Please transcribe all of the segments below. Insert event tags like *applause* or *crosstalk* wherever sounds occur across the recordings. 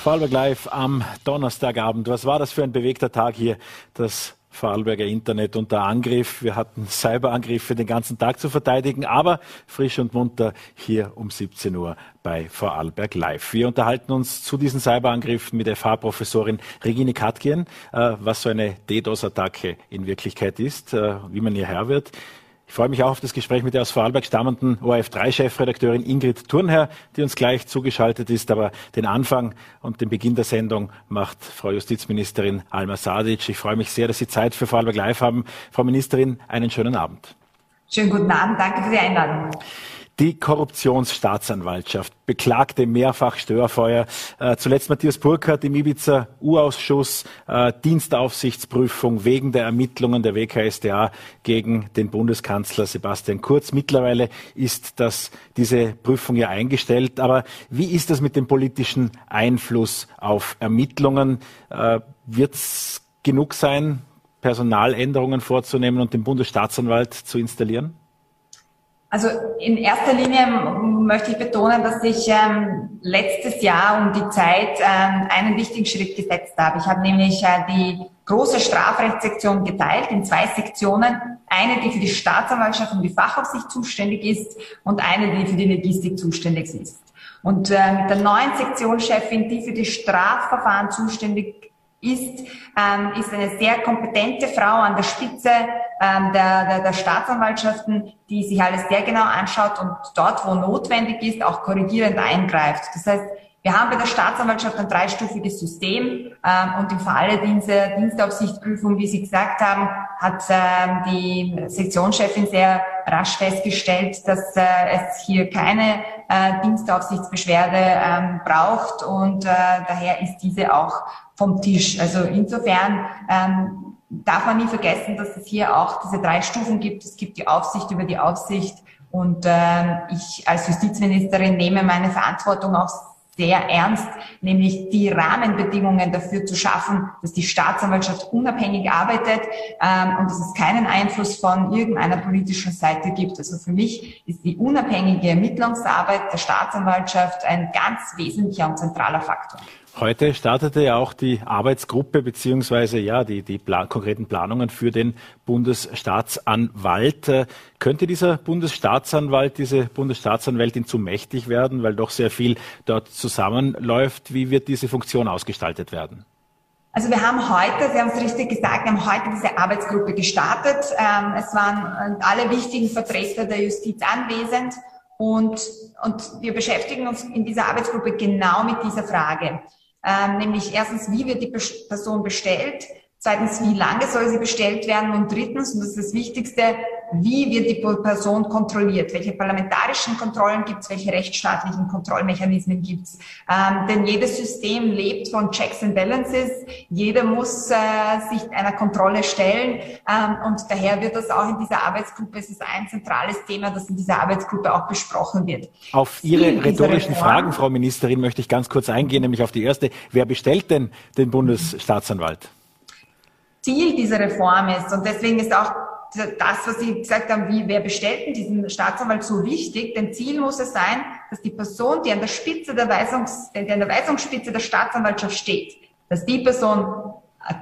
Vorarlberg Live am Donnerstagabend. Was war das für ein bewegter Tag hier? Das Vorarlberger Internet unter Angriff. Wir hatten Cyberangriffe den ganzen Tag zu verteidigen, aber frisch und munter hier um 17 Uhr bei Vorarlberg Live. Wir unterhalten uns zu diesen Cyberangriffen mit FH-Professorin Regine Katkien, äh, was so eine DDoS-Attacke in Wirklichkeit ist, äh, wie man ihr Herr wird. Ich freue mich auch auf das Gespräch mit der aus Vorarlberg stammenden ORF3-Chefredakteurin Ingrid Thurnherr, die uns gleich zugeschaltet ist. Aber den Anfang und den Beginn der Sendung macht Frau Justizministerin Alma Sadic. Ich freue mich sehr, dass Sie Zeit für Vorarlberg Live haben. Frau Ministerin, einen schönen Abend. Schönen guten Abend. Danke für die Einladung. Die Korruptionsstaatsanwaltschaft beklagte mehrfach Störfeuer. Äh, zuletzt Matthias Burkhardt im Ibiza-U-Ausschuss äh, Dienstaufsichtsprüfung wegen der Ermittlungen der WKSDA gegen den Bundeskanzler Sebastian Kurz. Mittlerweile ist das, diese Prüfung ja eingestellt. Aber wie ist das mit dem politischen Einfluss auf Ermittlungen? Äh, Wird es genug sein, Personaländerungen vorzunehmen und den Bundesstaatsanwalt zu installieren? Also in erster Linie möchte ich betonen, dass ich ähm, letztes Jahr um die Zeit ähm, einen wichtigen Schritt gesetzt habe. Ich habe nämlich äh, die große Strafrechtssektion geteilt in zwei Sektionen. Eine, die für die Staatsanwaltschaft und die Fachaufsicht zuständig ist und eine, die für die Logistik zuständig ist. Und äh, mit der neuen Sektionschefin, die für die Strafverfahren zuständig ist, ähm, ist eine sehr kompetente Frau an der Spitze ähm, der, der, der Staatsanwaltschaften, die sich alles sehr genau anschaut und dort, wo notwendig ist, auch korrigierend eingreift. Das heißt, wir haben bei der Staatsanwaltschaft ein dreistufiges System ähm, und im Falle dieser Dienstaufsichtprüfung, wie Sie gesagt haben, hat ähm, die Sektionschefin sehr rasch festgestellt, dass äh, es hier keine äh, Dienstaufsichtsbeschwerde ähm, braucht und äh, daher ist diese auch vom Tisch. Also insofern ähm, darf man nie vergessen, dass es hier auch diese drei Stufen gibt. Es gibt die Aufsicht über die Aufsicht und ähm, ich als Justizministerin nehme meine Verantwortung auch sehr ernst, nämlich die Rahmenbedingungen dafür zu schaffen, dass die Staatsanwaltschaft unabhängig arbeitet ähm, und dass es keinen Einfluss von irgendeiner politischen Seite gibt. Also für mich ist die unabhängige Ermittlungsarbeit der Staatsanwaltschaft ein ganz wesentlicher und zentraler Faktor. Heute startete ja auch die Arbeitsgruppe beziehungsweise ja die, die Plan konkreten Planungen für den Bundesstaatsanwalt. Äh, könnte dieser Bundesstaatsanwalt, diese Bundesstaatsanwältin zu mächtig werden, weil doch sehr viel dort zusammenläuft? Wie wird diese Funktion ausgestaltet werden? Also wir haben heute, Sie haben es richtig gesagt, wir haben heute diese Arbeitsgruppe gestartet. Ähm, es waren alle wichtigen Vertreter der Justiz anwesend und, und wir beschäftigen uns in dieser Arbeitsgruppe genau mit dieser Frage ähm, nämlich erstens, wie wird die Person bestellt, zweitens, wie lange soll sie bestellt werden und drittens, und das ist das Wichtigste, wie wird die Person kontrolliert? Welche parlamentarischen Kontrollen gibt es? Welche rechtsstaatlichen Kontrollmechanismen gibt es? Ähm, denn jedes System lebt von Checks and Balances. Jeder muss äh, sich einer Kontrolle stellen. Ähm, und daher wird das auch in dieser Arbeitsgruppe, es ist ein zentrales Thema, das in dieser Arbeitsgruppe auch besprochen wird. Auf Ihre rhetorischen Fragen, Frau Ministerin, möchte ich ganz kurz eingehen, nämlich auf die erste. Wer bestellt denn den Bundesstaatsanwalt? Ziel dieser Reform ist, und deswegen ist auch das, was Sie gesagt haben, wie, wer bestellt denn diesen Staatsanwalt so wichtig? Denn Ziel muss es sein, dass die Person, die an der Spitze der Weisungs, die an der Weisungsspitze der Staatsanwaltschaft steht, dass die Person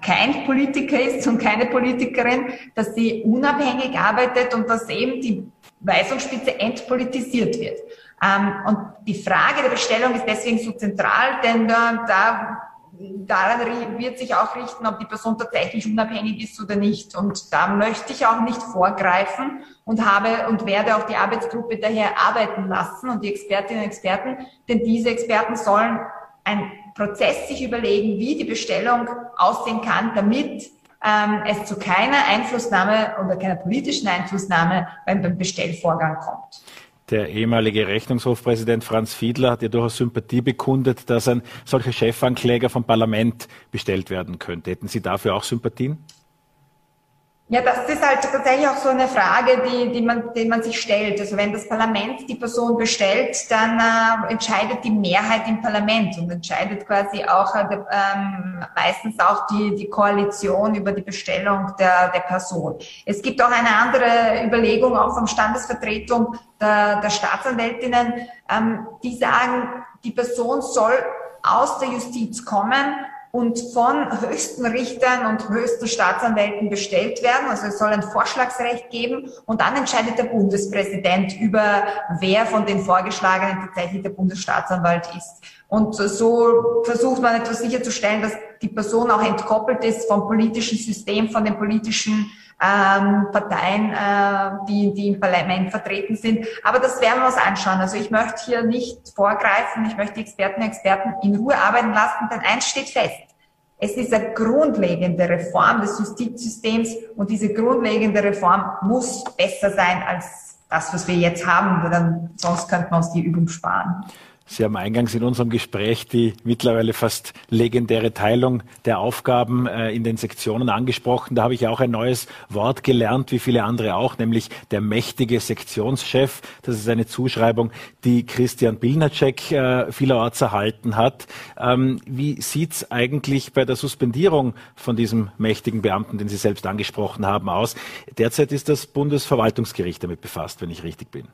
kein Politiker ist und keine Politikerin, dass sie unabhängig arbeitet und dass eben die Weisungsspitze entpolitisiert wird. Ähm, und die Frage der Bestellung ist deswegen so zentral, denn da daran wird sich auch richten, ob die Person tatsächlich unabhängig ist oder nicht. Und da möchte ich auch nicht vorgreifen und habe und werde auch die Arbeitsgruppe daher arbeiten lassen und die Expertinnen und Experten, denn diese Experten sollen einen Prozess sich überlegen, wie die Bestellung aussehen kann, damit ähm, es zu keiner Einflussnahme oder keiner politischen Einflussnahme beim, beim Bestellvorgang kommt. Der ehemalige Rechnungshofpräsident Franz Fiedler hat ja durchaus Sympathie bekundet, dass ein solcher Chefankläger vom Parlament bestellt werden könnte. Hätten Sie dafür auch Sympathien? Ja, das ist halt tatsächlich auch so eine Frage, die, die, man, die man sich stellt. Also wenn das Parlament die Person bestellt, dann äh, entscheidet die Mehrheit im Parlament und entscheidet quasi auch äh, ähm, meistens auch die, die Koalition über die Bestellung der, der Person. Es gibt auch eine andere Überlegung auch vom Standesvertretung der, der Staatsanwältinnen, ähm, die sagen, die Person soll aus der Justiz kommen und von höchsten Richtern und höchsten Staatsanwälten bestellt werden. Also es soll ein Vorschlagsrecht geben und dann entscheidet der Bundespräsident über, wer von den Vorgeschlagenen tatsächlich der Bundesstaatsanwalt ist. Und so versucht man etwas sicherzustellen, dass die Person auch entkoppelt ist vom politischen System, von den politischen ähm, Parteien, äh, die, die im Parlament vertreten sind. Aber das werden wir uns anschauen. Also ich möchte hier nicht vorgreifen. Ich möchte die Experten und Experten in Ruhe arbeiten lassen, denn eins steht fest. Es ist eine grundlegende Reform des Justizsystems und diese grundlegende Reform muss besser sein als das, was wir jetzt haben, dann, sonst könnte man uns die Übung sparen. Sie haben eingangs in unserem Gespräch die mittlerweile fast legendäre Teilung der Aufgaben äh, in den Sektionen angesprochen. Da habe ich auch ein neues Wort gelernt, wie viele andere auch, nämlich der mächtige Sektionschef. Das ist eine Zuschreibung, die Christian Bilnacek äh, vielerorts erhalten hat. Ähm, wie sieht's eigentlich bei der Suspendierung von diesem mächtigen Beamten, den Sie selbst angesprochen haben, aus? Derzeit ist das Bundesverwaltungsgericht damit befasst, wenn ich richtig bin.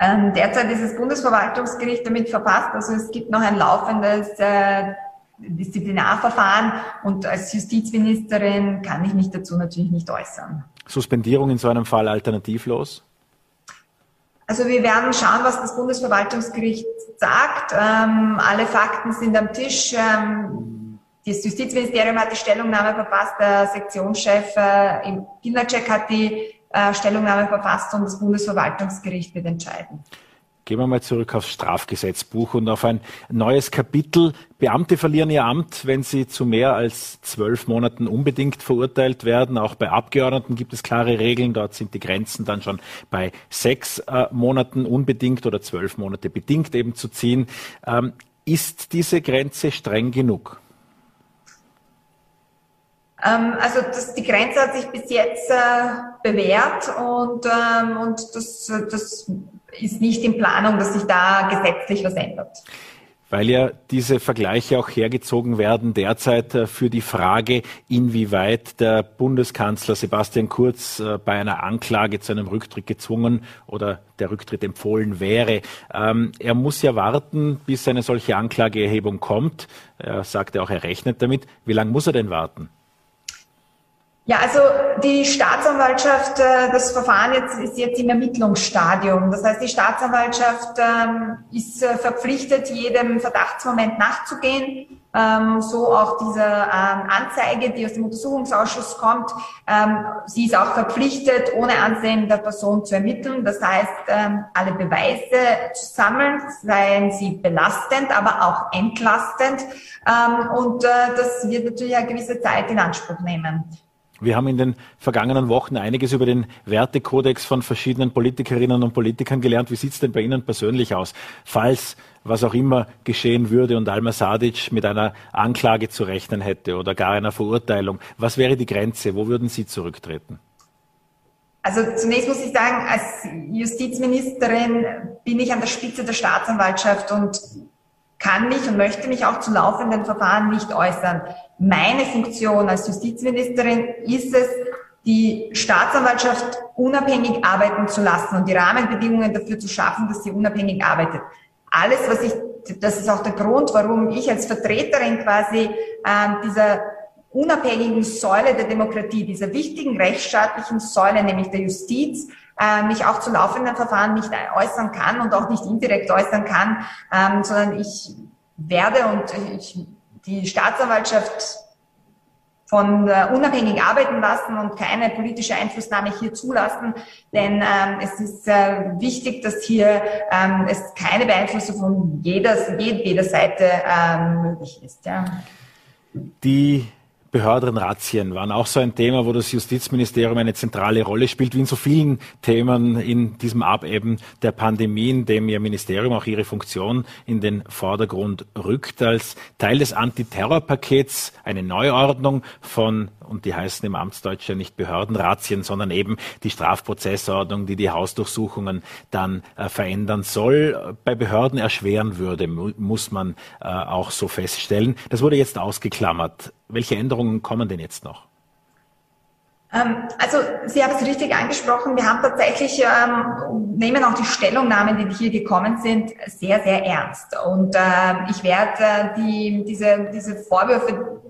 Ähm, derzeit ist das Bundesverwaltungsgericht damit verfasst. Also es gibt noch ein laufendes äh, Disziplinarverfahren und als Justizministerin kann ich mich dazu natürlich nicht äußern. Suspendierung in so einem Fall alternativlos? Also wir werden schauen, was das Bundesverwaltungsgericht sagt. Ähm, alle Fakten sind am Tisch. Ähm, das Justizministerium hat die Stellungnahme verfasst, der Sektionschef äh, im Pilnacek hat die äh, Stellungnahme verfasst und das Bundesverwaltungsgericht wird entscheiden. Gehen wir mal zurück aufs Strafgesetzbuch und auf ein neues Kapitel. Beamte verlieren ihr Amt, wenn sie zu mehr als zwölf Monaten unbedingt verurteilt werden. Auch bei Abgeordneten gibt es klare Regeln. Dort sind die Grenzen dann schon bei sechs äh, Monaten unbedingt oder zwölf Monate bedingt eben zu ziehen. Ähm, ist diese Grenze streng genug? Ähm, also das, die Grenze hat sich bis jetzt äh, bewährt und, ähm, und das, das ist nicht in Planung, dass sich da gesetzlich was ändert weil ja diese Vergleiche auch hergezogen werden derzeit äh, für die Frage, inwieweit der Bundeskanzler Sebastian Kurz äh, bei einer Anklage zu einem Rücktritt gezwungen oder der Rücktritt empfohlen wäre. Ähm, er muss ja warten, bis eine solche Anklageerhebung kommt. Er sagte auch, er rechnet damit. Wie lange muss er denn warten? Ja, also die Staatsanwaltschaft, äh, das Verfahren jetzt ist jetzt im Ermittlungsstadium. Das heißt, die Staatsanwaltschaft ähm, ist äh, verpflichtet, jedem Verdachtsmoment nachzugehen. Ähm, so auch diese ähm, Anzeige, die aus dem Untersuchungsausschuss kommt. Sie ist auch verpflichtet, ohne Ansehen der Person zu ermitteln. Das heißt, alle Beweise zu sammeln, seien sie belastend, aber auch entlastend. Und äh, das wird natürlich eine gewisse Zeit in Anspruch nehmen. Wir haben in den vergangenen Wochen einiges über den Wertekodex von verschiedenen Politikerinnen und Politikern gelernt. Wie sieht es denn bei Ihnen persönlich aus? Falls was auch immer geschehen würde und Alma Sadic mit einer Anklage zu rechnen hätte oder gar einer Verurteilung, was wäre die Grenze? Wo würden Sie zurücktreten? Also zunächst muss ich sagen, als Justizministerin bin ich an der Spitze der Staatsanwaltschaft und kann mich und möchte mich auch zu laufenden Verfahren nicht äußern. Meine Funktion als Justizministerin ist es, die Staatsanwaltschaft unabhängig arbeiten zu lassen und die Rahmenbedingungen dafür zu schaffen, dass sie unabhängig arbeitet. Alles, was ich, das ist auch der Grund, warum ich als Vertreterin quasi äh, dieser unabhängigen Säule der Demokratie, dieser wichtigen rechtsstaatlichen Säule, nämlich der Justiz, äh, mich auch zu laufenden Verfahren nicht äußern kann und auch nicht indirekt äußern kann, ähm, sondern ich werde und ich, die Staatsanwaltschaft von äh, unabhängig arbeiten lassen und keine politische Einflussnahme hier zulassen, denn ähm, es ist äh, wichtig, dass hier ähm, es keine Beeinflussung von jeder, jeder Seite ähm, möglich ist. Ja. Die Behördenrazzien waren auch so ein Thema, wo das Justizministerium eine zentrale Rolle spielt, wie in so vielen Themen in diesem Abeben der Pandemie, in dem Ihr Ministerium auch Ihre Funktion in den Vordergrund rückt. Als Teil des Antiterrorpakets eine Neuordnung von und die heißen im Amtsdeutsch ja nicht Behördenrazien, sondern eben die Strafprozessordnung, die die Hausdurchsuchungen dann äh, verändern soll, bei Behörden erschweren würde, muss man äh, auch so feststellen. Das wurde jetzt ausgeklammert. Welche Änderungen kommen denn jetzt noch? Ähm, also Sie haben es richtig angesprochen. Wir haben tatsächlich, ähm, nehmen auch die Stellungnahmen, die hier gekommen sind, sehr, sehr ernst. Und äh, ich werde äh, die, diese, diese Vorwürfe,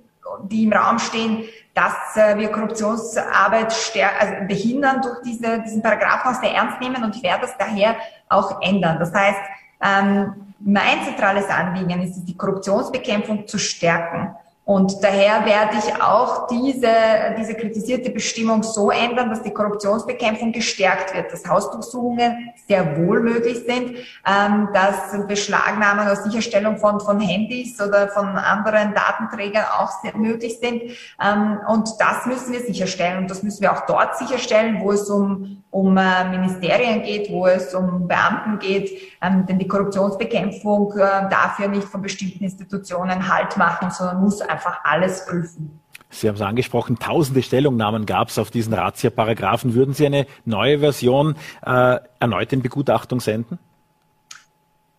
die im Raum stehen, dass äh, wir Korruptionsarbeit also behindern durch diese, diesen Paragraphen aus der Ernst nehmen und ich werde das daher auch ändern. Das heißt, ähm, mein zentrales Anliegen ist es, die Korruptionsbekämpfung zu stärken. Und daher werde ich auch diese, diese kritisierte Bestimmung so ändern, dass die Korruptionsbekämpfung gestärkt wird, dass Hausdurchsuchungen sehr wohl möglich sind, ähm, dass Beschlagnahmen oder Sicherstellung von, von Handys oder von anderen Datenträgern auch sehr möglich sind. Ähm, und das müssen wir sicherstellen. Und das müssen wir auch dort sicherstellen, wo es um, um äh, Ministerien geht, wo es um Beamten geht. Ähm, denn die Korruptionsbekämpfung äh, darf ja nicht von bestimmten Institutionen Halt machen, sondern muss einfach alles prüfen. Sie haben es angesprochen, tausende Stellungnahmen gab es auf diesen Razzia-Paragraphen. Würden Sie eine neue Version äh, erneut in Begutachtung senden?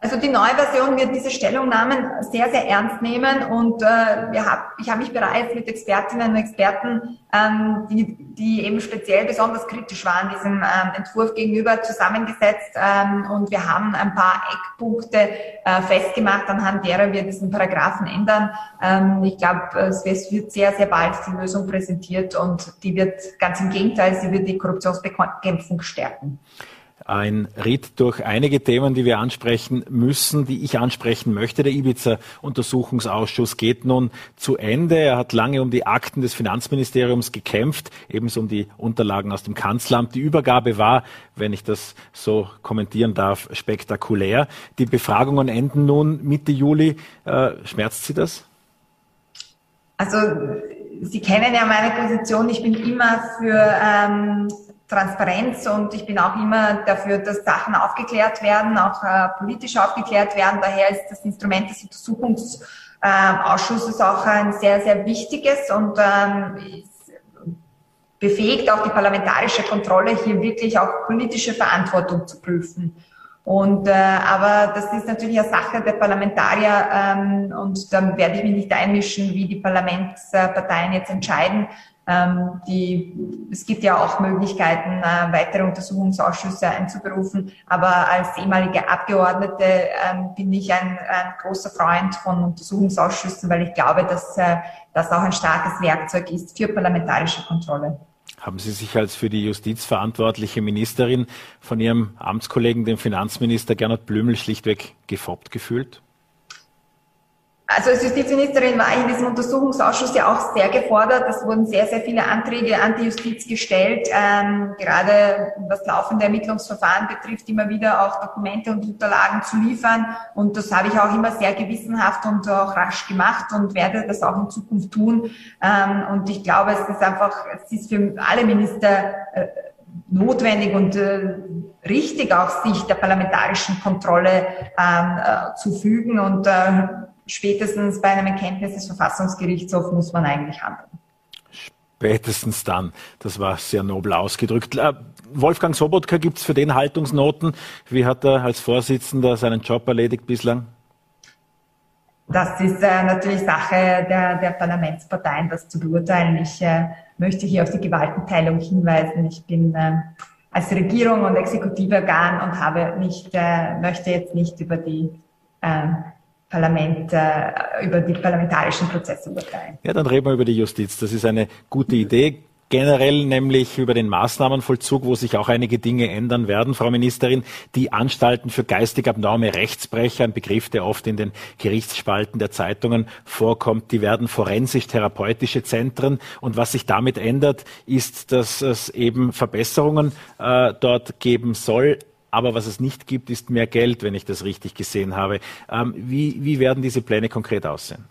Also die neue Version wird diese Stellungnahmen sehr, sehr ernst nehmen und äh, wir hab, ich habe mich bereits mit Expertinnen und Experten, ähm, die, die eben speziell besonders kritisch waren, diesem ähm, Entwurf gegenüber zusammengesetzt ähm, und wir haben ein paar Eckpunkte äh, festgemacht, anhand derer wir diesen Paragraphen ändern. Ähm, ich glaube, es wird sehr, sehr bald die Lösung präsentiert und die wird ganz im Gegenteil, sie wird die Korruptionsbekämpfung stärken ein Ritt durch einige Themen, die wir ansprechen müssen, die ich ansprechen möchte. Der Ibiza-Untersuchungsausschuss geht nun zu Ende. Er hat lange um die Akten des Finanzministeriums gekämpft, ebenso um die Unterlagen aus dem Kanzleramt. Die Übergabe war, wenn ich das so kommentieren darf, spektakulär. Die Befragungen enden nun Mitte Juli. Äh, schmerzt Sie das? Also Sie kennen ja meine Position. Ich bin immer für ähm, Transparenz und ich bin auch immer dafür, dass Sachen aufgeklärt werden, auch äh, politisch aufgeklärt werden. Daher ist das Instrument des Untersuchungsausschusses auch ein sehr, sehr wichtiges und ähm, befähigt auch die parlamentarische Kontrolle, hier wirklich auch politische Verantwortung zu prüfen. Und äh, aber das ist natürlich eine Sache der Parlamentarier ähm, und dann werde ich mich nicht einmischen, wie die Parlamentsparteien jetzt entscheiden. Ähm, die, es gibt ja auch Möglichkeiten, äh, weitere Untersuchungsausschüsse einzuberufen. Aber als ehemalige Abgeordnete ähm, bin ich ein, ein großer Freund von Untersuchungsausschüssen, weil ich glaube, dass äh, das auch ein starkes Werkzeug ist für parlamentarische Kontrolle. Haben Sie sich als für die Justiz verantwortliche Ministerin von Ihrem Amtskollegen, dem Finanzminister Gernot Blümel, schlichtweg gefoppt gefühlt? Also als Justizministerin war ich in diesem Untersuchungsausschuss ja auch sehr gefordert. Es wurden sehr, sehr viele Anträge an die Justiz gestellt, ähm, gerade was laufende Ermittlungsverfahren betrifft, immer wieder auch Dokumente und Unterlagen zu liefern. Und das habe ich auch immer sehr gewissenhaft und auch rasch gemacht und werde das auch in Zukunft tun. Ähm, und ich glaube, es ist einfach, es ist für alle Minister äh, notwendig und äh, richtig auch sich der parlamentarischen Kontrolle ähm, äh, zu fügen und äh, spätestens bei einem Erkenntnis des Verfassungsgerichtshofs muss man eigentlich handeln. Spätestens dann. Das war sehr nobel ausgedrückt. Äh, Wolfgang Sobotka gibt es für den Haltungsnoten. Wie hat er als Vorsitzender seinen Job erledigt bislang? Das ist äh, natürlich Sache der, der, Parlamentsparteien, das zu beurteilen. Ich äh, möchte hier auf die Gewaltenteilung hinweisen. Ich bin äh, als Regierung und Exekutivorgan und habe nicht, äh, möchte jetzt nicht über die äh, Parlament, äh, über die parlamentarischen Prozesse urteilen. Ja, dann reden wir über die Justiz. Das ist eine gute Idee. Generell nämlich über den Maßnahmenvollzug, wo sich auch einige Dinge ändern werden, Frau Ministerin. Die Anstalten für geistig abnorme Rechtsbrecher, ein Begriff, der oft in den Gerichtsspalten der Zeitungen vorkommt, die werden forensisch-therapeutische Zentren. Und was sich damit ändert, ist, dass es eben Verbesserungen äh, dort geben soll. Aber was es nicht gibt, ist mehr Geld, wenn ich das richtig gesehen habe. Ähm, wie, wie werden diese Pläne konkret aussehen?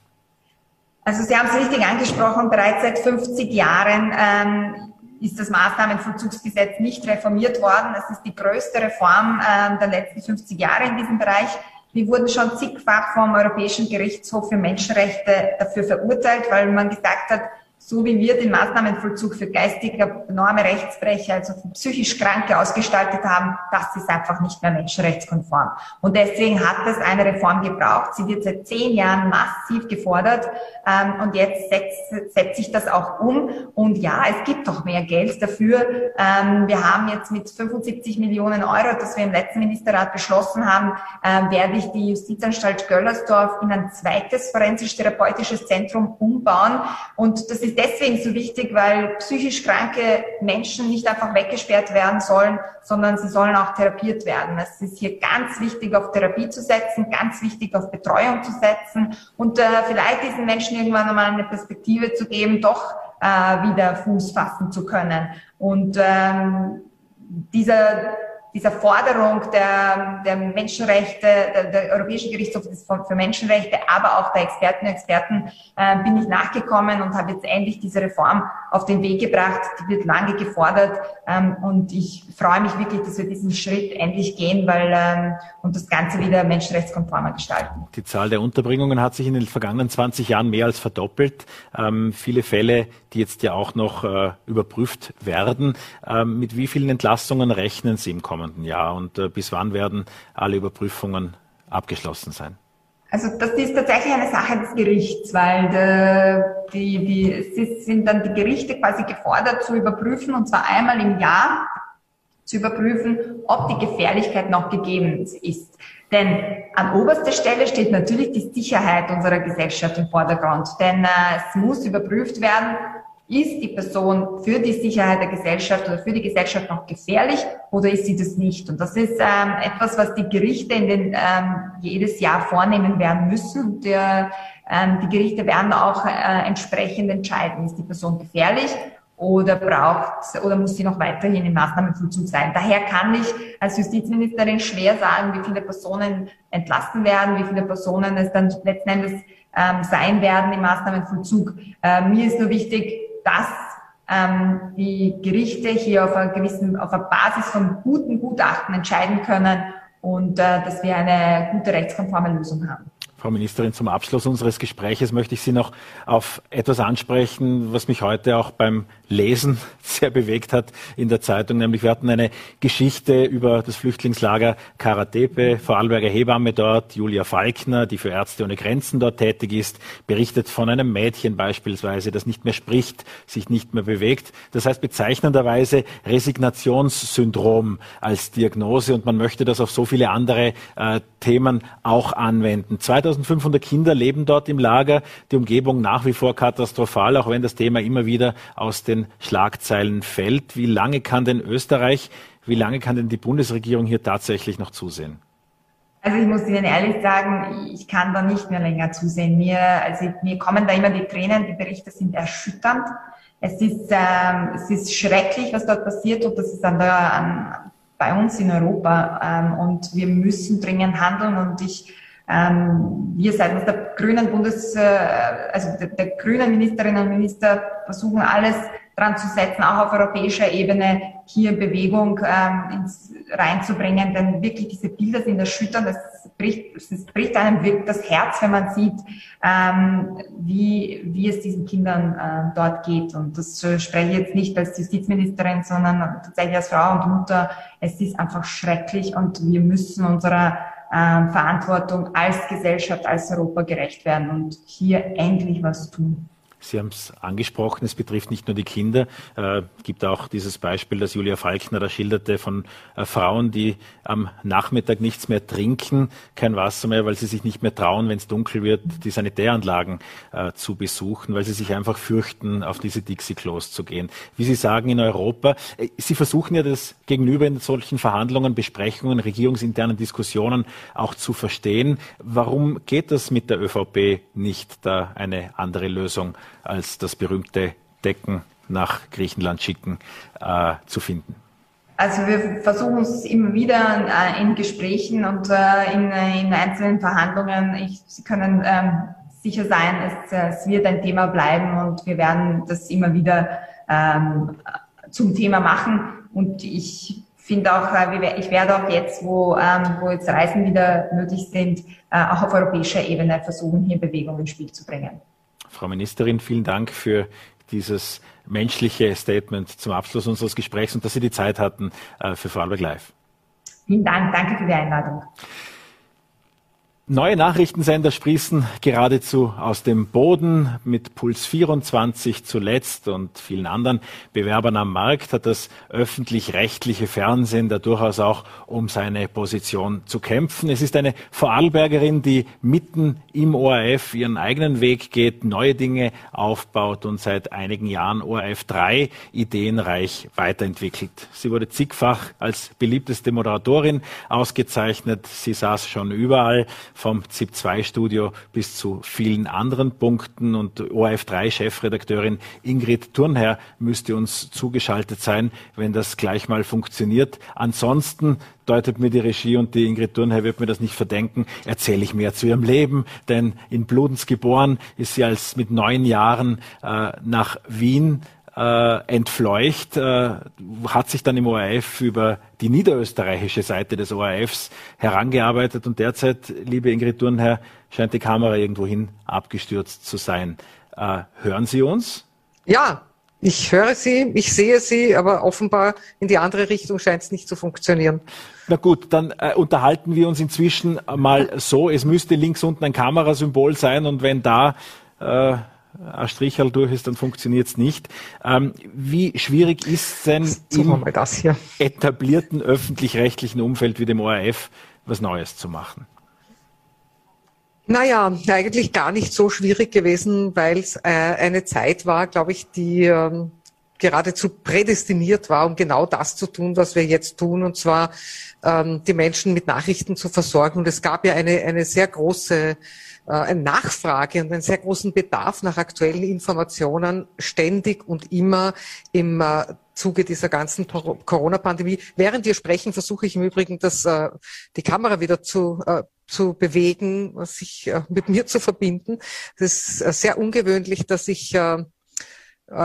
Also Sie haben es richtig angesprochen, bereits seit 50 Jahren ähm, ist das Maßnahmenvollzugsgesetz nicht reformiert worden. Es ist die größte Reform ähm, der letzten 50 Jahre in diesem Bereich. Wir wurden schon zigfach vom Europäischen Gerichtshof für Menschenrechte dafür verurteilt, weil man gesagt hat, so wie wir den Maßnahmenvollzug für geistig enorme Rechtsbrecher, also für psychisch Kranke ausgestaltet haben, das ist einfach nicht mehr menschenrechtskonform. Und deswegen hat es eine Reform gebraucht. Sie wird seit zehn Jahren massiv gefordert ähm, und jetzt setzt, setzt sich das auch um. Und ja, es gibt doch mehr Geld dafür. Ähm, wir haben jetzt mit 75 Millionen Euro, das wir im letzten Ministerrat beschlossen haben, äh, werde ich die Justizanstalt Göllersdorf in ein zweites forensisch-therapeutisches Zentrum umbauen. Und das deswegen so wichtig, weil psychisch kranke Menschen nicht einfach weggesperrt werden sollen, sondern sie sollen auch therapiert werden. Es ist hier ganz wichtig, auf Therapie zu setzen, ganz wichtig, auf Betreuung zu setzen und äh, vielleicht diesen Menschen irgendwann einmal eine Perspektive zu geben, doch äh, wieder Fuß fassen zu können. Und ähm, dieser dieser Forderung der, der Menschenrechte, der, der Europäische Gerichtshof für Menschenrechte, aber auch der Experten und Experten äh, bin ich nachgekommen und habe jetzt endlich diese Reform auf den Weg gebracht. Die wird lange gefordert ähm, und ich freue mich wirklich, dass wir diesen Schritt endlich gehen, weil ähm, und das Ganze wieder menschenrechtskonformer gestalten. Die Zahl der Unterbringungen hat sich in den vergangenen 20 Jahren mehr als verdoppelt. Ähm, viele Fälle, die jetzt ja auch noch äh, überprüft werden. Ähm, mit wie vielen Entlastungen rechnen Sie im kommenden Jahr und äh, bis wann werden alle Überprüfungen abgeschlossen sein? Also das ist tatsächlich eine Sache des Gerichts, weil de, die, die, es sind dann die Gerichte quasi gefordert zu überprüfen, und zwar einmal im Jahr zu überprüfen, ob die Gefährlichkeit noch gegeben ist. Denn an oberster Stelle steht natürlich die Sicherheit unserer Gesellschaft im Vordergrund. Denn äh, es muss überprüft werden, ist die Person für die Sicherheit der Gesellschaft oder für die Gesellschaft noch gefährlich oder ist sie das nicht? Und das ist ähm, etwas, was die Gerichte in den, ähm, jedes Jahr vornehmen werden müssen. Und der, ähm, die Gerichte werden auch äh, entsprechend entscheiden, ist die Person gefährlich oder braucht oder muss sie noch weiterhin im Maßnahmenvollzug sein. Daher kann ich als Justizministerin schwer sagen, wie viele Personen entlassen werden, wie viele Personen es dann letzten Endes ähm, sein werden im Maßnahmenvollzug. Äh, mir ist nur wichtig, dass ähm, die Gerichte hier auf einer gewissen, auf einer Basis von guten Gutachten entscheiden können und äh, dass wir eine gute rechtskonforme Lösung haben. Frau Ministerin, zum Abschluss unseres Gespräches möchte ich Sie noch auf etwas ansprechen, was mich heute auch beim Lesen sehr bewegt hat in der Zeitung. Nämlich wir hatten eine Geschichte über das Flüchtlingslager Karatepe, Vorarlberger Hebamme dort, Julia Falkner, die für Ärzte ohne Grenzen dort tätig ist, berichtet von einem Mädchen beispielsweise, das nicht mehr spricht, sich nicht mehr bewegt. Das heißt bezeichnenderweise Resignationssyndrom als Diagnose und man möchte das auf so viele andere äh, Themen auch anwenden. 2500 Kinder leben dort im Lager, die Umgebung nach wie vor katastrophal, auch wenn das Thema immer wieder aus den Schlagzeilen fällt. Wie lange kann denn Österreich, wie lange kann denn die Bundesregierung hier tatsächlich noch zusehen? Also ich muss Ihnen ehrlich sagen, ich kann da nicht mehr länger zusehen. Mir, also mir kommen da immer die Tränen, die Berichte sind erschütternd. Es ist, ähm, es ist schrecklich, was dort passiert und das ist an der, an, bei uns in Europa. Ähm, und wir müssen dringend handeln und ich ähm, wir seitens der grünen Bundes, äh, also der, der grünen Ministerinnen und Minister versuchen alles dran zu setzen, auch auf europäischer Ebene hier Bewegung ähm, ins, reinzubringen, denn wirklich diese Bilder sind erschütternd. Es bricht, es bricht einem wirklich das Herz, wenn man sieht, ähm, wie, wie es diesen Kindern äh, dort geht. Und das spreche ich jetzt nicht als Justizministerin, sondern tatsächlich als Frau und Mutter. Es ist einfach schrecklich und wir müssen unserer äh, Verantwortung als Gesellschaft, als Europa gerecht werden und hier endlich was tun. Sie haben es angesprochen, es betrifft nicht nur die Kinder. Es äh, gibt auch dieses Beispiel, das Julia Falkner da schilderte, von äh, Frauen, die am Nachmittag nichts mehr trinken, kein Wasser mehr, weil sie sich nicht mehr trauen, wenn es dunkel wird, die Sanitäranlagen äh, zu besuchen, weil sie sich einfach fürchten, auf diese Dixie-Klos zu gehen. Wie Sie sagen, in Europa, äh, Sie versuchen ja das Gegenüber in solchen Verhandlungen, Besprechungen, regierungsinternen Diskussionen auch zu verstehen. Warum geht das mit der ÖVP nicht, da eine andere Lösung als das berühmte Decken nach Griechenland schicken äh, zu finden? Also wir versuchen es immer wieder äh, in Gesprächen und äh, in, in, einzelnen Verhandlungen. Ich, Sie können ähm, sicher sein, es, es, wird ein Thema bleiben und wir werden das immer wieder ähm, zum Thema machen. Und ich finde auch, äh, ich werde auch jetzt, wo, ähm, wo jetzt Reisen wieder möglich sind, äh, auch auf europäischer Ebene versuchen, hier Bewegung ins Spiel zu bringen. Frau Ministerin, vielen Dank für dieses menschliche Statement zum Abschluss unseres Gesprächs und dass Sie die Zeit hatten äh, für Vorarlberg Live. Vielen Dank, danke für die Einladung. Neue Nachrichtensender sprießen geradezu aus dem Boden. Mit Puls 24 zuletzt und vielen anderen Bewerbern am Markt hat das öffentlich-rechtliche Fernsehen da durchaus auch um seine Position zu kämpfen. Es ist eine Vorarlbergerin, die mitten im ORF ihren eigenen Weg geht, neue Dinge aufbaut und seit einigen Jahren ORF 3 ideenreich weiterentwickelt. Sie wurde zigfach als beliebteste Moderatorin ausgezeichnet. Sie saß schon überall vom ZIP-2-Studio bis zu vielen anderen Punkten. Und ORF3-Chefredakteurin Ingrid Thurnherr müsste uns zugeschaltet sein, wenn das gleich mal funktioniert. Ansonsten deutet mir die Regie und die Ingrid Thurnherr wird mir das nicht verdenken, erzähle ich mehr zu ihrem Leben, denn in Bludens geboren ist sie als mit neun Jahren äh, nach Wien äh, entfleucht, äh, hat sich dann im ORF über die niederösterreichische Seite des ORFs herangearbeitet und derzeit, liebe Ingrid Thurnherr, scheint die Kamera irgendwohin abgestürzt zu sein. Äh, hören Sie uns? Ja, ich höre Sie, ich sehe Sie, aber offenbar in die andere Richtung scheint es nicht zu funktionieren. Na gut, dann äh, unterhalten wir uns inzwischen mal so. Es müsste links unten ein Kamerasymbol sein und wenn da äh, ein Stricherl durch ist, dann funktioniert es nicht. Ähm, wie schwierig ist es denn im etablierten öffentlich-rechtlichen Umfeld wie dem ORF was Neues zu machen? Naja, eigentlich gar nicht so schwierig gewesen, weil es äh, eine Zeit war, glaube ich, die ähm, geradezu prädestiniert war, um genau das zu tun, was wir jetzt tun, und zwar ähm, die Menschen mit Nachrichten zu versorgen. Und es gab ja eine, eine sehr große eine Nachfrage und einen sehr großen Bedarf nach aktuellen Informationen ständig und immer im äh, Zuge dieser ganzen Corona-Pandemie. Während wir sprechen, versuche ich im Übrigen, dass äh, die Kamera wieder zu, zu bewegen, sich mit mir zu verbinden. Das ist sehr ungewöhnlich, dass ich äh,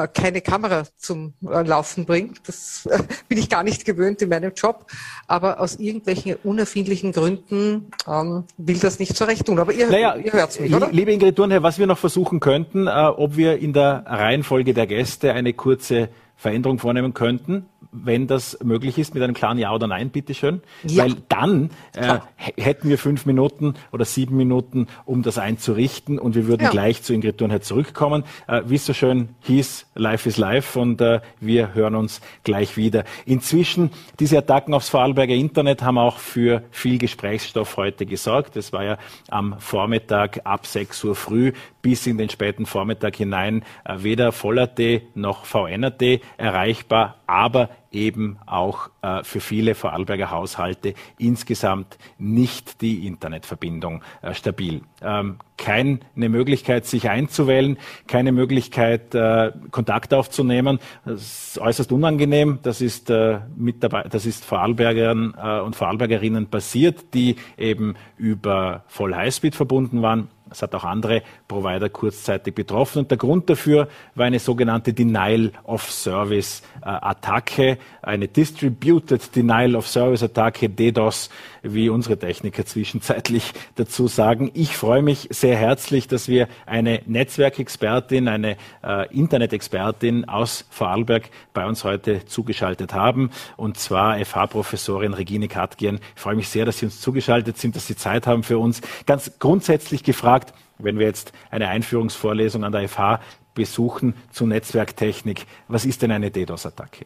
keine Kamera zum äh, Laufen bringt. Das äh, *laughs* bin ich gar nicht gewöhnt in meinem Job. Aber aus irgendwelchen unerfindlichen Gründen ähm, will das nicht so recht tun. Aber ihr, naja, ihr hört mich, oder? Liebe Ingrid Thurnherr, was wir noch versuchen könnten, äh, ob wir in der Reihenfolge der Gäste eine kurze Veränderung vornehmen könnten wenn das möglich ist, mit einem klaren Ja oder Nein, bitteschön. Ja. Weil dann äh, hätten wir fünf Minuten oder sieben Minuten, um das einzurichten und wir würden ja. gleich zu Ingrid Thurnheit zurückkommen. Äh, wie es so schön hieß, Life is Life und äh, wir hören uns gleich wieder. Inzwischen, diese Attacken aufs Vorarlberger Internet haben auch für viel Gesprächsstoff heute gesorgt. Es war ja am Vormittag ab 6 Uhr früh bis in den späten Vormittag hinein äh, weder Voller.at noch VNRT erreichbar, aber eben auch äh, für viele Vorarlberger Haushalte insgesamt nicht die Internetverbindung äh, stabil. Ähm, keine Möglichkeit, sich einzuwählen, keine Möglichkeit, äh, Kontakt aufzunehmen. Das ist äußerst unangenehm. Das ist äh, mit dabei, das ist Vorarlbergern äh, und Vorarlbergerinnen passiert, die eben über Voll Highspeed verbunden waren es hat auch andere Provider kurzzeitig betroffen. Und der Grund dafür war eine sogenannte Denial of Service äh, Attacke, eine Distributed Denial of Service Attacke, DDoS, wie unsere Techniker zwischenzeitlich *laughs* dazu sagen. Ich freue mich sehr herzlich, dass wir eine Netzwerkexpertin, eine äh, Internet-Expertin aus Vorarlberg bei uns heute zugeschaltet haben. Und zwar FH-Professorin Regine Katgian. Ich freue mich sehr, dass Sie uns zugeschaltet sind, dass Sie Zeit haben für uns. Ganz grundsätzlich gefragt, wenn wir jetzt eine Einführungsvorlesung an der FH besuchen zu Netzwerktechnik, was ist denn eine DDoS-Attacke?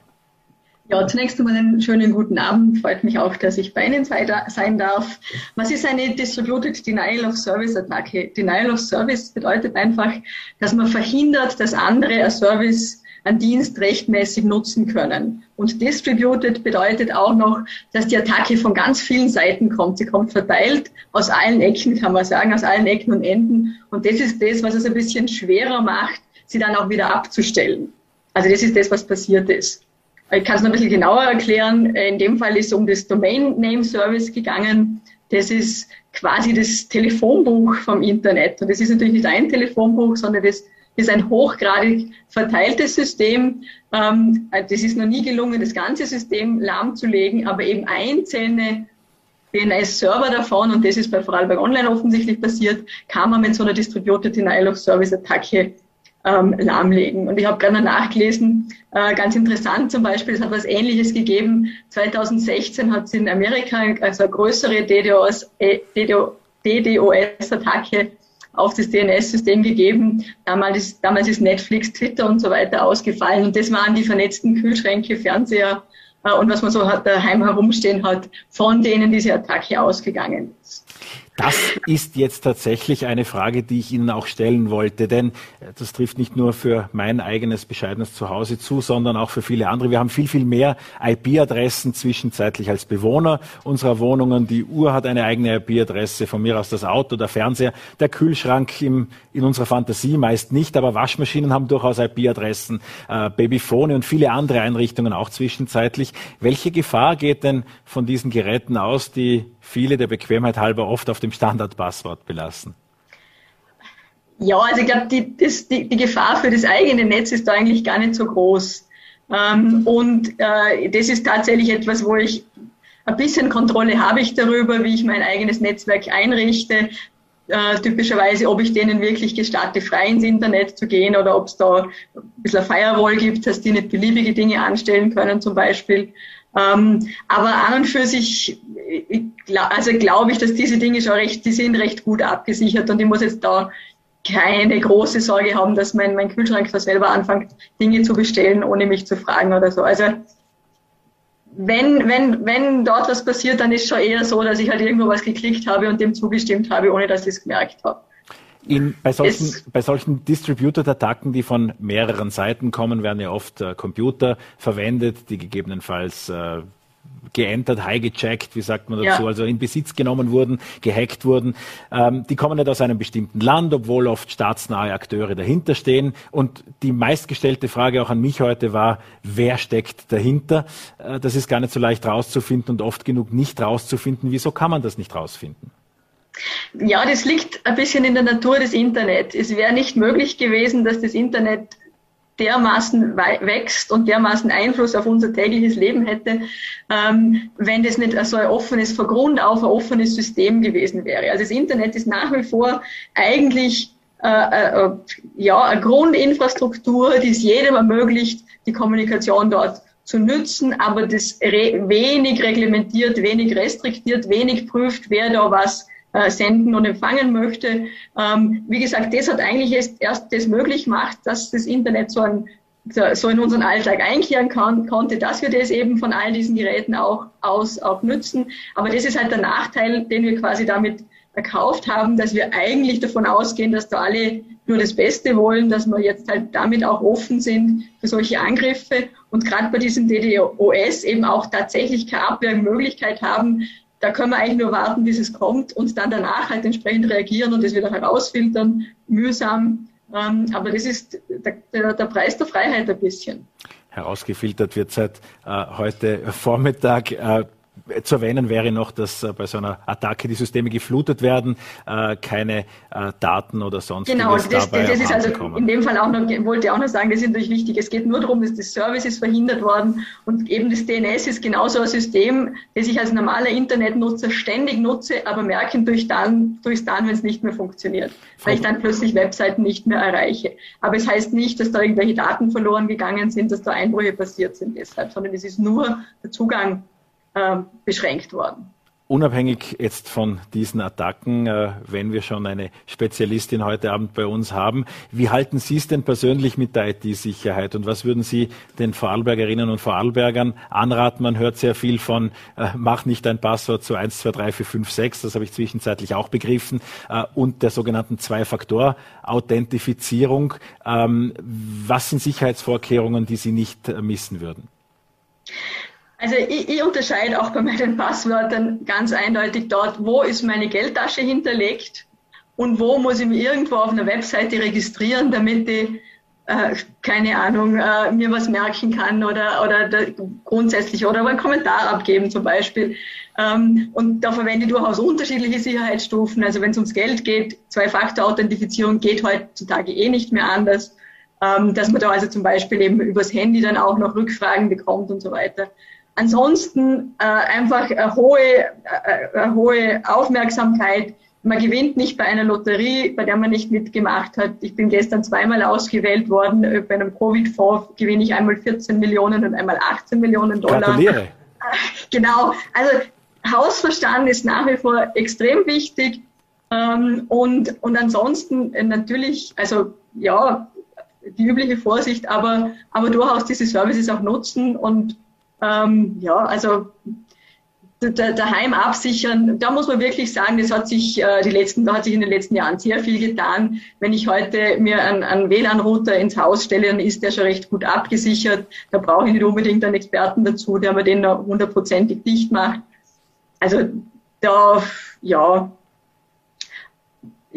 Ja, zunächst einmal einen schönen guten Abend. Freut mich auch, dass ich bei Ihnen sein darf. Was ist eine Distributed Denial of Service Attacke? Denial of Service bedeutet einfach, dass man verhindert, dass andere ein Service einen Dienst rechtmäßig nutzen können. Und distributed bedeutet auch noch, dass die Attacke von ganz vielen Seiten kommt. Sie kommt verteilt aus allen Ecken, kann man sagen, aus allen Ecken und Enden. Und das ist das, was es ein bisschen schwerer macht, sie dann auch wieder abzustellen. Also das ist das, was passiert ist. Ich kann es noch ein bisschen genauer erklären. In dem Fall ist es um das Domain Name Service gegangen. Das ist quasi das Telefonbuch vom Internet. Und das ist natürlich nicht ein Telefonbuch, sondern das ist ein hochgradig verteiltes System. Ähm, das ist noch nie gelungen, das ganze System lahmzulegen, aber eben einzelne DNS-Server davon, und das ist bei Vorarlberg Online offensichtlich passiert, kann man mit so einer Distributed Denial of Service Attacke ähm, lahmlegen. Und ich habe gerade nachgelesen, äh, ganz interessant zum Beispiel, es hat was Ähnliches gegeben. 2016 hat es in Amerika also eine größere DDoS-Attacke DDoS auf das DNS-System gegeben. Damals ist, damals ist Netflix, Twitter und so weiter ausgefallen. Und das waren die vernetzten Kühlschränke, Fernseher äh, und was man so hat, daheim herumstehen hat, von denen diese Attacke ausgegangen ist. Das ist jetzt tatsächlich eine Frage, die ich Ihnen auch stellen wollte, denn das trifft nicht nur für mein eigenes bescheidenes Zuhause zu, sondern auch für viele andere. Wir haben viel, viel mehr IP-Adressen zwischenzeitlich als Bewohner unserer Wohnungen. Die Uhr hat eine eigene IP-Adresse, von mir aus das Auto, der Fernseher, der Kühlschrank im, in unserer Fantasie meist nicht, aber Waschmaschinen haben durchaus IP-Adressen, äh, Babyphone und viele andere Einrichtungen auch zwischenzeitlich. Welche Gefahr geht denn von diesen Geräten aus, die viele der Bequemheit halber oft auf dem Standardpasswort belassen? Ja, also ich glaube, die, die, die Gefahr für das eigene Netz ist da eigentlich gar nicht so groß. Ähm, und äh, das ist tatsächlich etwas, wo ich ein bisschen Kontrolle habe ich darüber, wie ich mein eigenes Netzwerk einrichte. Äh, typischerweise, ob ich denen wirklich gestatte, frei ins Internet zu gehen oder ob es da ein bisschen Firewall gibt, dass die nicht beliebige Dinge anstellen können zum Beispiel. Ähm, aber an und für sich, also glaube ich, dass diese Dinge schon recht, die sind recht gut abgesichert und ich muss jetzt da keine große Sorge haben, dass mein, mein Kühlschrank da selber anfängt, Dinge zu bestellen, ohne mich zu fragen oder so. Also wenn, wenn, wenn dort was passiert, dann ist schon eher so, dass ich halt irgendwo was geklickt habe und dem zugestimmt habe, ohne dass ich es gemerkt habe. In, bei solchen, bei solchen Distributed-Attacken, die von mehreren Seiten kommen, werden ja oft äh, Computer verwendet, die gegebenenfalls äh, geentert, highgecheckt, wie sagt man dazu, ja. also in Besitz genommen wurden, gehackt wurden. Ähm, die kommen nicht aus einem bestimmten Land, obwohl oft staatsnahe Akteure dahinter stehen. Und die meistgestellte Frage auch an mich heute war, wer steckt dahinter? Äh, das ist gar nicht so leicht rauszufinden und oft genug nicht rauszufinden. Wieso kann man das nicht rausfinden? Ja, das liegt ein bisschen in der Natur des Internet. Es wäre nicht möglich gewesen, dass das Internet dermaßen wächst und dermaßen Einfluss auf unser tägliches Leben hätte, ähm, wenn das nicht so ein offenes, von Grund auf ein offenes System gewesen wäre. Also das Internet ist nach wie vor eigentlich äh, äh, ja, eine Grundinfrastruktur, die es jedem ermöglicht, die Kommunikation dort zu nützen, aber das re wenig reglementiert, wenig restriktiert, wenig prüft, wer da was äh, senden und empfangen möchte. Ähm, wie gesagt, das hat eigentlich erst, erst das möglich gemacht, dass das Internet so, ein, so in unseren Alltag einkehren kann, konnte, dass wir das eben von all diesen Geräten auch aus auch nützen. Aber das ist halt der Nachteil, den wir quasi damit erkauft haben, dass wir eigentlich davon ausgehen, dass da alle nur das Beste wollen, dass wir jetzt halt damit auch offen sind für solche Angriffe und gerade bei diesem DDoS eben auch tatsächlich keine Abwehrmöglichkeit haben, da können wir eigentlich nur warten, bis es kommt und dann danach halt entsprechend reagieren und das wieder herausfiltern, mühsam. Ähm, aber das ist der, der, der, Preis der Freiheit ein bisschen. Herausgefiltert wird seit äh, heute Vormittag. Äh, zu erwähnen wäre noch, dass äh, bei so einer Attacke die Systeme geflutet werden, äh, keine äh, Daten oder sonst Genau, das, das ist also in dem Fall auch noch, wollte ich auch noch sagen, das ist natürlich wichtig. Es geht nur darum, dass das Service ist verhindert worden und eben das DNS ist genauso ein System, das ich als normaler Internetnutzer ständig nutze, aber merken durch dann, durchs dann, wenn es nicht mehr funktioniert, weil ich dann plötzlich Webseiten nicht mehr erreiche. Aber es heißt nicht, dass da irgendwelche Daten verloren gegangen sind, dass da Einbrüche passiert sind deshalb, sondern es ist nur der Zugang äh, beschränkt worden. Unabhängig jetzt von diesen Attacken, äh, wenn wir schon eine Spezialistin heute Abend bei uns haben, wie halten Sie es denn persönlich mit der IT-Sicherheit und was würden Sie den Vorarlbergerinnen und Vorarlbergern anraten? Man hört sehr viel von, äh, mach nicht ein Passwort zu 1, 2, 3, 4, 5, 6, das habe ich zwischenzeitlich auch begriffen, äh, und der sogenannten Zwei-Faktor-Authentifizierung. Ähm, was sind Sicherheitsvorkehrungen, die Sie nicht missen würden? Also ich, ich unterscheide auch bei meinen Passwörtern ganz eindeutig dort, wo ist meine Geldtasche hinterlegt und wo muss ich mich irgendwo auf einer Webseite registrieren, damit ich, äh, keine Ahnung, äh, mir was merken kann oder, oder da, grundsätzlich oder einen Kommentar abgeben zum Beispiel. Ähm, und da verwende ich durchaus unterschiedliche Sicherheitsstufen. Also wenn es ums Geld geht, Zwei-Faktor-Authentifizierung geht heutzutage eh nicht mehr anders. Ähm, dass man da also zum Beispiel eben übers Handy dann auch noch Rückfragen bekommt und so weiter. Ansonsten äh, einfach eine hohe, äh, eine hohe Aufmerksamkeit, man gewinnt nicht bei einer Lotterie, bei der man nicht mitgemacht hat. Ich bin gestern zweimal ausgewählt worden. Äh, bei einem Covid-Fonds gewinne ich einmal 14 Millionen und einmal 18 Millionen Dollar. Gratuliere. *laughs* Genau. Also Hausverstand ist nach wie vor extrem wichtig. Ähm, und, und ansonsten äh, natürlich, also ja, die übliche Vorsicht, aber, aber durchaus diese Services auch nutzen und ähm, ja, also daheim absichern, da muss man wirklich sagen, das hat sich äh, die letzten, da hat sich in den letzten Jahren sehr viel getan. Wenn ich heute mir einen, einen WLAN-Router ins Haus stelle, dann ist der schon recht gut abgesichert. Da brauche ich nicht unbedingt einen Experten dazu, der mir den hundertprozentig dicht macht. Also da, ja,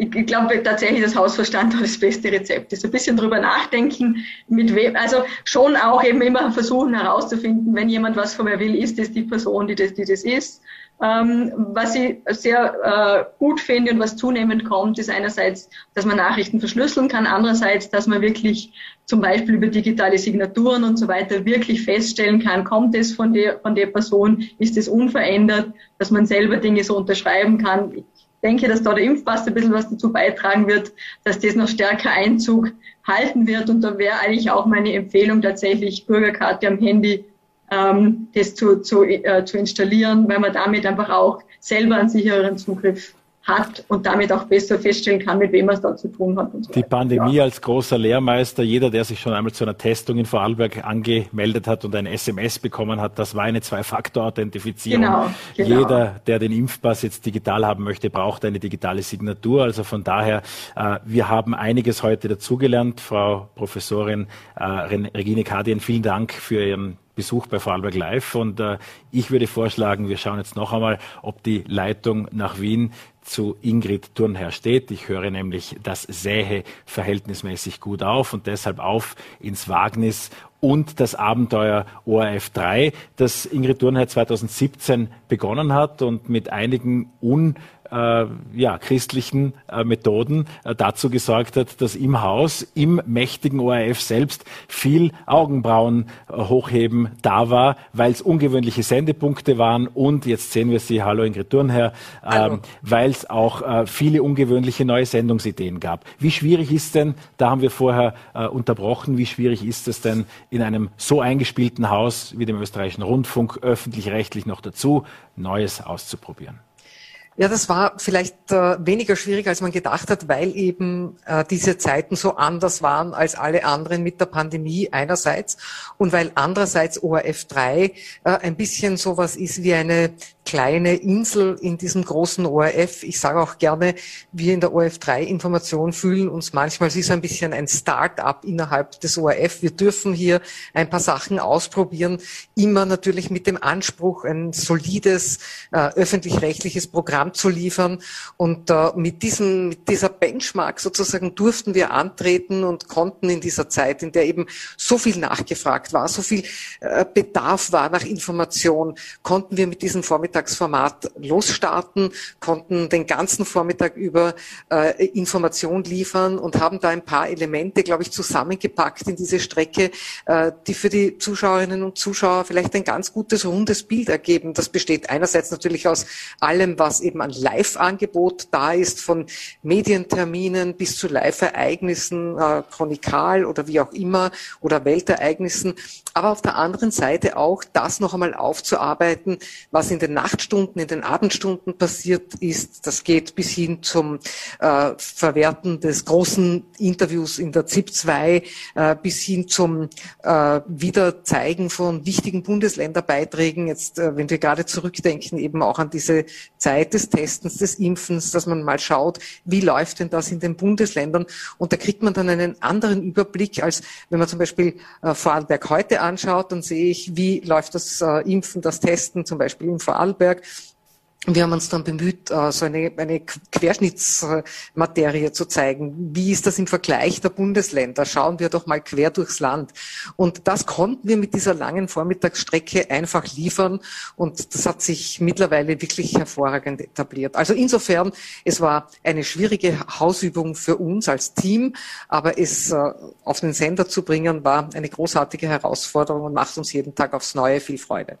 ich, ich glaube tatsächlich, das Hausverstand war das beste Rezept. ist ein bisschen drüber nachdenken, mit wem, also schon auch eben immer versuchen herauszufinden, wenn jemand was von mir will, ist es die Person, die das, die das ist. Ähm, was ich sehr äh, gut finde und was zunehmend kommt, ist einerseits, dass man Nachrichten verschlüsseln kann, andererseits, dass man wirklich zum Beispiel über digitale Signaturen und so weiter wirklich feststellen kann, kommt es von der, von der Person, ist es unverändert, dass man selber Dinge so unterschreiben kann denke, dass da der Impfpass ein bisschen was dazu beitragen wird, dass das noch stärker Einzug halten wird. Und da wäre eigentlich auch meine Empfehlung tatsächlich Bürgerkarte am Handy, ähm, das zu, zu, äh, zu installieren, weil man damit einfach auch selber einen sichereren Zugriff hat und damit auch besser feststellen kann, mit wem man es da zu tun hat. So die Pandemie ja. als großer Lehrmeister, jeder, der sich schon einmal zu einer Testung in Vorarlberg angemeldet hat und ein SMS bekommen hat, das war eine Zwei-Faktor-Authentifizierung. Genau, genau. Jeder, der den Impfpass jetzt digital haben möchte, braucht eine digitale Signatur. Also von daher, äh, wir haben einiges heute dazugelernt. Frau Professorin äh, Regine Kadien, vielen Dank für Ihren Besuch bei Vorarlberg Live und äh, ich würde vorschlagen, wir schauen jetzt noch einmal, ob die Leitung nach Wien zu Ingrid Turnherr steht. Ich höre nämlich, das sähe verhältnismäßig gut auf und deshalb auf ins Wagnis und das Abenteuer ORF 3, das Ingrid Turnherr 2017 begonnen hat und mit einigen un äh, ja, christlichen äh, Methoden äh, dazu gesorgt hat, dass im Haus, im mächtigen ORF selbst viel Augenbrauen äh, hochheben da war, weil es ungewöhnliche Sendepunkte waren und jetzt sehen wir Sie, hallo Ingrid Thurnherr, ähm, weil es auch äh, viele ungewöhnliche neue Sendungsideen gab. Wie schwierig ist denn, da haben wir vorher äh, unterbrochen, wie schwierig ist es denn in einem so eingespielten Haus wie dem österreichischen Rundfunk, öffentlich-rechtlich noch dazu, Neues auszuprobieren? Ja, das war vielleicht äh, weniger schwierig, als man gedacht hat, weil eben äh, diese Zeiten so anders waren als alle anderen mit der Pandemie einerseits und weil andererseits ORF 3 äh, ein bisschen sowas ist wie eine kleine Insel in diesem großen ORF. Ich sage auch gerne, wir in der ORF 3 Information fühlen uns manchmal, es ist ein bisschen ein Start-up innerhalb des ORF. Wir dürfen hier ein paar Sachen ausprobieren, immer natürlich mit dem Anspruch, ein solides äh, öffentlich-rechtliches Programm zu liefern. Und äh, mit, diesem, mit dieser Benchmark sozusagen durften wir antreten und konnten in dieser Zeit, in der eben so viel nachgefragt war, so viel äh, Bedarf war nach Information, konnten wir mit diesem Vormittag Vormittagsformat losstarten, konnten den ganzen Vormittag über äh, Information liefern und haben da ein paar Elemente, glaube ich, zusammengepackt in diese Strecke, äh, die für die Zuschauerinnen und Zuschauer vielleicht ein ganz gutes, rundes Bild ergeben. Das besteht einerseits natürlich aus allem, was eben an Live-Angebot da ist, von Medienterminen bis zu Live-Ereignissen, äh, chronikal oder wie auch immer, oder Weltereignissen, aber auf der anderen Seite auch das noch einmal aufzuarbeiten, was in den Nachtstunden, in den Abendstunden passiert ist. Das geht bis hin zum äh, Verwerten des großen Interviews in der ZIP 2, äh, bis hin zum äh, Wiederzeigen von wichtigen Bundesländerbeiträgen. Jetzt, äh, wenn wir gerade zurückdenken, eben auch an diese Zeit des Testens, des Impfens, dass man mal schaut, wie läuft denn das in den Bundesländern? Und da kriegt man dann einen anderen Überblick, als wenn man zum Beispiel äh, Vorarlberg heute anschaut, dann sehe ich, wie läuft das äh, Impfen, das Testen zum Beispiel im Vorarlberg wir haben uns dann bemüht, äh, so eine, eine Querschnittsmaterie zu zeigen. Wie ist das im Vergleich der Bundesländer? Schauen wir doch mal quer durchs Land. Und das konnten wir mit dieser langen Vormittagsstrecke einfach liefern. Und das hat sich mittlerweile wirklich hervorragend etabliert. Also insofern, es war eine schwierige Hausübung für uns als Team, aber es äh, auf den Sender zu bringen, war eine großartige Herausforderung und macht uns jeden Tag aufs Neue viel Freude.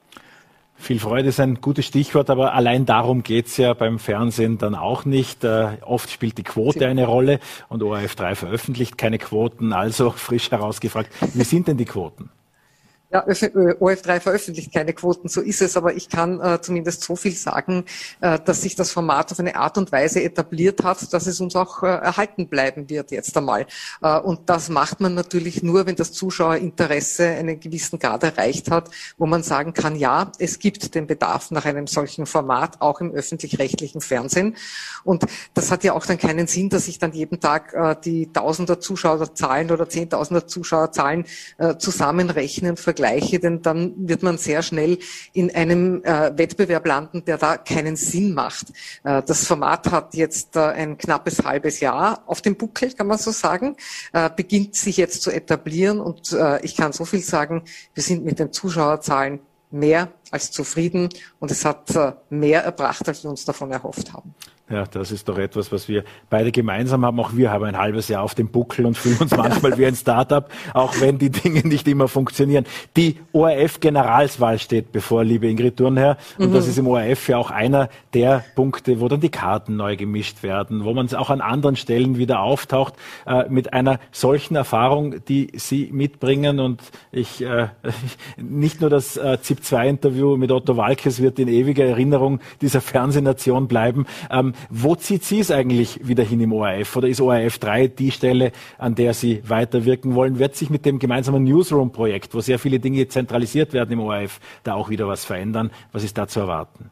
Viel Freude ist ein gutes Stichwort, aber allein darum geht's ja beim Fernsehen dann auch nicht. Äh, oft spielt die Quote eine Rolle und ORF 3 veröffentlicht keine Quoten. Also *laughs* frisch herausgefragt, wie sind denn die Quoten? Ja, OF3 veröffentlicht keine Quoten, so ist es, aber ich kann äh, zumindest so viel sagen, äh, dass sich das Format auf eine Art und Weise etabliert hat, dass es uns auch äh, erhalten bleiben wird jetzt einmal. Äh, und das macht man natürlich nur, wenn das Zuschauerinteresse einen gewissen Grad erreicht hat, wo man sagen kann, ja, es gibt den Bedarf nach einem solchen Format, auch im öffentlich-rechtlichen Fernsehen. Und das hat ja auch dann keinen Sinn, dass ich dann jeden Tag äh, die Tausender Zuschauerzahlen oder Zehntausender Zuschauerzahlen äh, zusammenrechnen, vergleichen vergleiche, denn dann wird man sehr schnell in einem äh, Wettbewerb landen, der da keinen Sinn macht. Äh, das Format hat jetzt äh, ein knappes halbes Jahr auf dem Buckel, kann man so sagen, äh, beginnt sich jetzt zu etablieren und äh, ich kann so viel sagen, wir sind mit den Zuschauerzahlen mehr als zufrieden und es hat äh, mehr erbracht, als wir uns davon erhofft haben. Ja, das ist doch etwas, was wir beide gemeinsam haben. Auch wir haben ein halbes Jahr auf dem Buckel und fühlen uns manchmal wie ein Startup, auch wenn die Dinge nicht immer funktionieren. Die ORF-Generalswahl steht bevor, liebe Ingrid Thurnherr. Und mhm. das ist im ORF ja auch einer der Punkte, wo dann die Karten neu gemischt werden, wo man es auch an anderen Stellen wieder auftaucht, äh, mit einer solchen Erfahrung, die Sie mitbringen. Und ich, äh, *laughs* nicht nur das äh, ZIP-2-Interview mit Otto Walkes wird in ewiger Erinnerung dieser Fernsehnation bleiben. Ähm, wo zieht Sie es eigentlich wieder hin im ORF? Oder ist ORF 3 die Stelle, an der Sie weiterwirken wollen? Wird sich mit dem gemeinsamen Newsroom-Projekt, wo sehr viele Dinge zentralisiert werden im ORF, da auch wieder was verändern? Was ist da zu erwarten?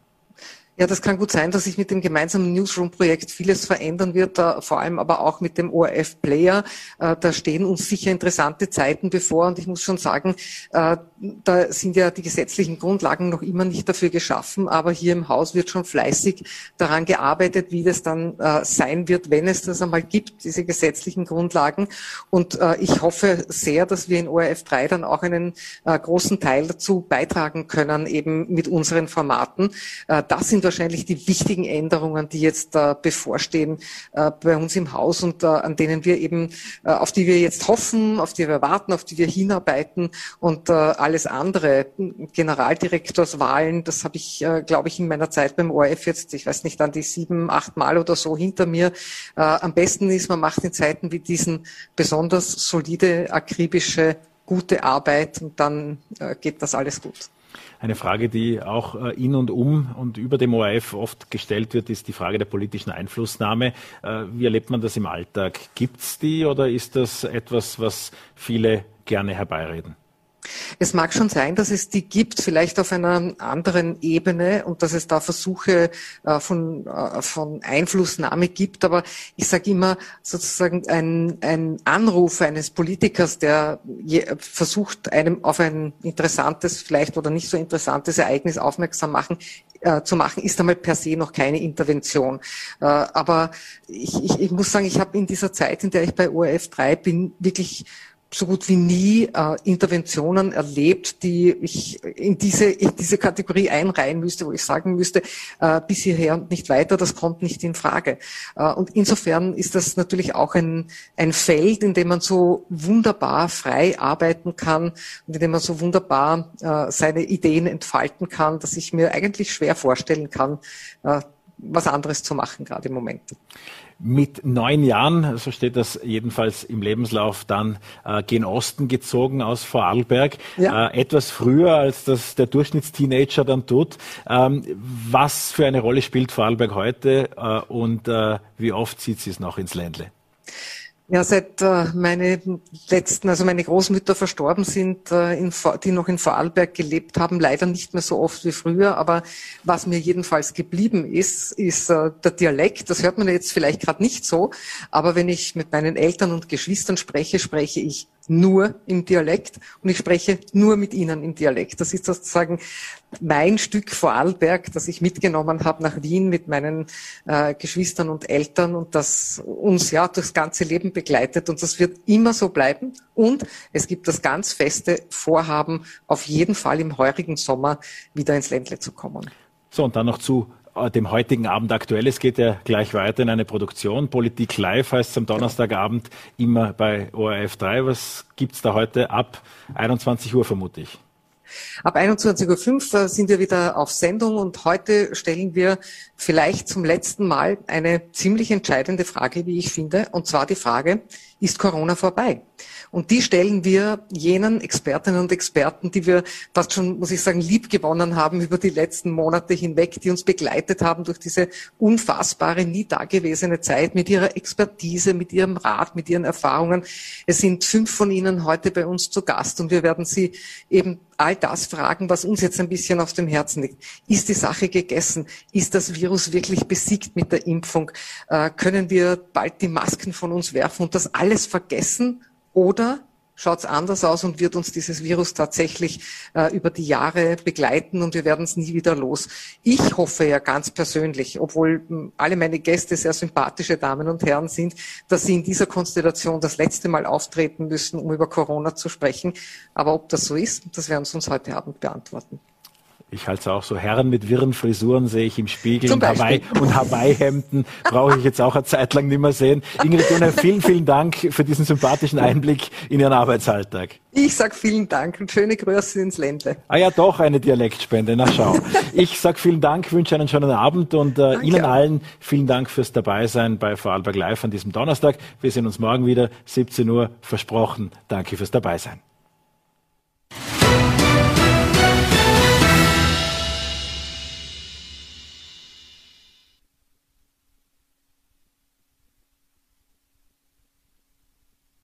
Ja, das kann gut sein, dass sich mit dem gemeinsamen Newsroom-Projekt vieles verändern wird, äh, vor allem aber auch mit dem ORF-Player. Äh, da stehen uns sicher interessante Zeiten bevor und ich muss schon sagen, äh, da sind ja die gesetzlichen Grundlagen noch immer nicht dafür geschaffen, aber hier im Haus wird schon fleißig daran gearbeitet, wie das dann sein wird, wenn es das einmal gibt, diese gesetzlichen Grundlagen. Und ich hoffe sehr, dass wir in ORF 3 dann auch einen großen Teil dazu beitragen können, eben mit unseren Formaten. Das sind wahrscheinlich die wichtigen Änderungen, die jetzt bevorstehen äh, bei uns im Haus und äh, an denen wir eben, äh, auf die wir jetzt hoffen, auf die wir warten, auf die wir hinarbeiten und alles andere, Generaldirektorswahlen, das habe ich, glaube ich, in meiner Zeit beim ORF jetzt, ich weiß nicht, an die sieben, acht Mal oder so hinter mir. am besten ist, man macht in Zeiten wie diesen besonders solide, akribische, gute Arbeit und dann geht das alles gut. Eine Frage, die auch äh, in und um und über dem ORF oft gestellt wird, ist die Frage der politischen Einflussnahme. Äh, wie erlebt man das im Alltag? Gibt es die oder ist das etwas, was viele gerne herbeireden? Es mag schon sein, dass es die gibt, vielleicht auf einer anderen Ebene und dass es da Versuche äh, von, äh, von Einflussnahme gibt. Aber ich sage immer sozusagen ein, ein Anruf eines Politikers, der versucht, einem auf ein interessantes, vielleicht oder nicht so interessantes Ereignis aufmerksam machen, äh, zu machen, ist einmal per se noch keine Intervention. Aber ich, ich, ich muss sagen, ich habe in dieser Zeit, in der ich bei ORF 3 bin, wirklich so gut wie nie äh, Interventionen erlebt, die ich in diese, in diese Kategorie einreihen müsste, wo ich sagen müsste, äh, bis hierher und nicht weiter, das kommt nicht in Frage. Äh, und insofern ist das natürlich auch ein, ein Feld, in dem man so wunderbar frei arbeiten kann und in dem man so wunderbar äh, seine Ideen entfalten kann, dass ich mir eigentlich schwer vorstellen kann, äh, was anderes zu machen, gerade im Moment. Mit neun Jahren, so steht das jedenfalls im Lebenslauf, dann äh, gen Osten gezogen aus Vorarlberg. Ja. Äh, etwas früher, als das der Durchschnittsteenager dann tut. Ähm, was für eine Rolle spielt Vorarlberg heute äh, und äh, wie oft zieht sie es noch ins Ländle? Ja, seit äh, meine letzten, also meine Großmütter verstorben sind, äh, in, die noch in Vorarlberg gelebt haben, leider nicht mehr so oft wie früher. Aber was mir jedenfalls geblieben ist, ist äh, der Dialekt. Das hört man jetzt vielleicht gerade nicht so, aber wenn ich mit meinen Eltern und Geschwistern spreche, spreche ich nur im Dialekt und ich spreche nur mit ihnen im Dialekt. Das ist sozusagen mein Stück Vorarlberg, das ich mitgenommen habe nach Wien mit meinen äh, Geschwistern und Eltern und das uns ja durchs ganze Leben begleitet und das wird immer so bleiben. Und es gibt das ganz feste Vorhaben, auf jeden Fall im heurigen Sommer wieder ins Ländle zu kommen. So, und dann noch zu dem heutigen Abend aktuell. Es geht ja gleich weiter in eine Produktion. Politik Live heißt es am Donnerstagabend immer bei ORF 3. Was gibt's da heute ab 21 Uhr vermute? Ab 21.05 Uhr sind wir wieder auf Sendung und heute stellen wir vielleicht zum letzten Mal eine ziemlich entscheidende Frage, wie ich finde, und zwar die Frage, ist Corona vorbei? Und die stellen wir jenen Expertinnen und Experten, die wir fast schon, muss ich sagen, lieb gewonnen haben über die letzten Monate hinweg, die uns begleitet haben durch diese unfassbare, nie dagewesene Zeit mit ihrer Expertise, mit ihrem Rat, mit ihren Erfahrungen. Es sind fünf von Ihnen heute bei uns zu Gast und wir werden Sie eben all das fragen, was uns jetzt ein bisschen auf dem Herzen liegt. Ist die Sache gegessen? Ist das Virus wirklich besiegt mit der Impfung? Äh, können wir bald die Masken von uns werfen und das alles vergessen? Oder schaut es anders aus und wird uns dieses Virus tatsächlich äh, über die Jahre begleiten und wir werden es nie wieder los. Ich hoffe ja ganz persönlich, obwohl hm, alle meine Gäste sehr sympathische Damen und Herren sind, dass sie in dieser Konstellation das letzte Mal auftreten müssen, um über Corona zu sprechen. Aber ob das so ist, das werden Sie uns heute Abend beantworten. Ich halte es auch so. Herren mit wirren Frisuren sehe ich im Spiegel und Hawaii, *laughs* und Hawaii-Hemden brauche ich jetzt auch eine Zeit lang nicht mehr sehen. Ingrid Gunner, vielen, vielen Dank für diesen sympathischen Einblick in Ihren Arbeitsalltag. Ich sag vielen Dank und schöne Grüße ins Ländle. Ah ja, doch eine Dialektspende. Na schau. Ich sag vielen Dank, wünsche einen schönen Abend und äh, Ihnen allen vielen Dank fürs Dabeisein bei Vorarlberg Live an diesem Donnerstag. Wir sehen uns morgen wieder, 17 Uhr, versprochen. Danke fürs Dabeisein.